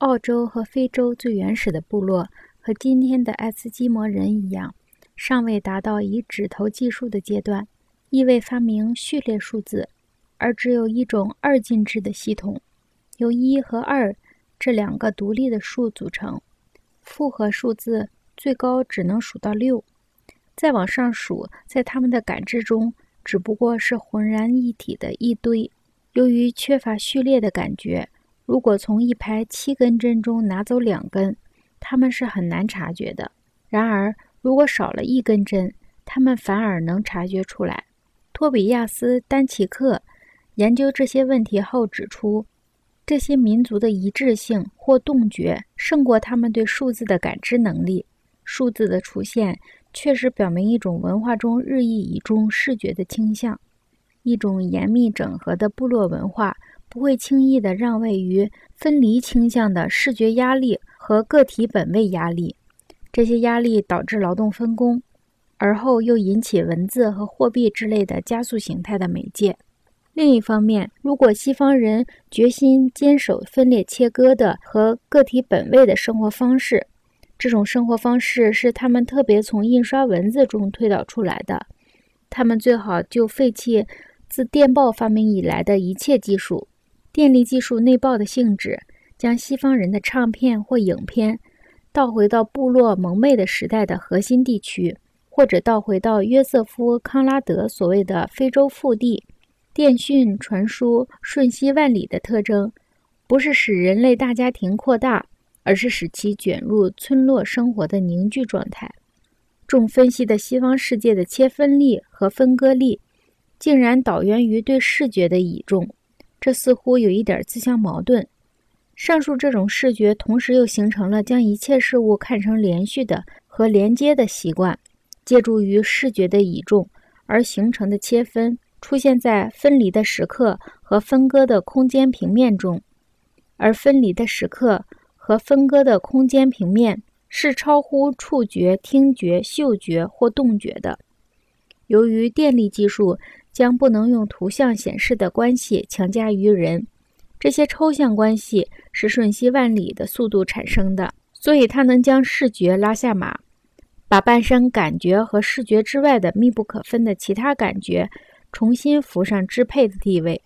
澳洲和非洲最原始的部落和今天的爱斯基摩人一样，尚未达到以指头计数的阶段，亦未发明序列数字，而只有一种二进制的系统，由一和二这两个独立的数组成。复合数字最高只能数到六，再往上数，在他们的感知中只不过是浑然一体的一堆。由于缺乏序列的感觉，如果从一排七根针中拿走两根，他们是很难察觉的。然而，如果少了一根针，他们反而能察觉出来。托比亚斯·丹奇克研究这些问题后指出，这些民族的一致性或动觉胜过他们对数字的感知能力。数字的出现确实表明一种文化中日益倚重视觉的倾向。一种严密整合的部落文化不会轻易的让位于分离倾向的视觉压力和个体本位压力。这些压力导致劳动分工，而后又引起文字和货币之类的加速形态的媒介。另一方面，如果西方人决心坚守分裂切割的和个体本位的生活方式，这种生活方式是他们特别从印刷文字中推导出来的，他们最好就废弃。自电报发明以来的一切技术，电力技术内爆的性质，将西方人的唱片或影片倒回到部落蒙昧的时代的核心地区，或者倒回到约瑟夫·康拉德所谓的非洲腹地。电讯传输瞬息万里的特征，不是使人类大家庭扩大，而是使其卷入村落生活的凝聚状态。重分析的西方世界的切分力和分割力。竟然导源于对视觉的倚重，这似乎有一点自相矛盾。上述这种视觉，同时又形成了将一切事物看成连续的和连接的习惯。借助于视觉的倚重而形成的切分，出现在分离的时刻和分割的空间平面中，而分离的时刻和分割的空间平面是超乎触觉、听觉、嗅觉或动觉的。由于电力技术。将不能用图像显示的关系强加于人，这些抽象关系是瞬息万里的速度产生的，所以它能将视觉拉下马，把半生感觉和视觉之外的密不可分的其他感觉重新扶上支配的地位。